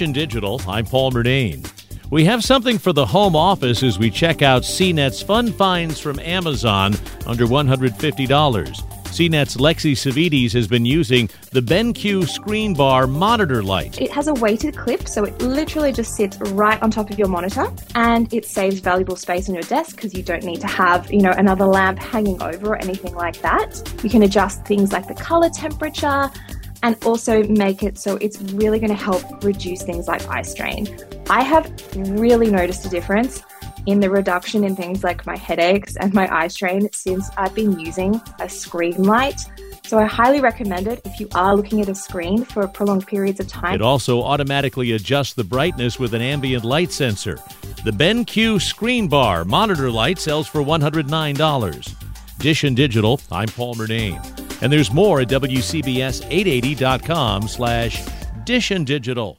And Digital, I'm Paul Murnane. We have something for the home office as we check out CNET's fun finds from Amazon under $150. CNET's Lexy Savvides has been using the BenQ screen bar monitor light. It has a weighted clip, so it literally just sits right on top of your monitor and it saves valuable space on your desk because you don't need to have, you know, another lamp hanging over or anything like that. You can adjust things like the color temperature and also make it so it's really going to help reduce things like eye strain. I have really noticed a difference in the reduction in things like my headaches and my eye strain since I've been using a screen light. So I highly recommend it if you are looking at a screen for prolonged periods of time. It also automatically adjusts the brightness with an ambient light sensor. The BenQ Screen Bar monitor light sells for $109. Dish and Digital, I'm Paul Murnane. And there's more at WCBS880.com slash Dish and Digital.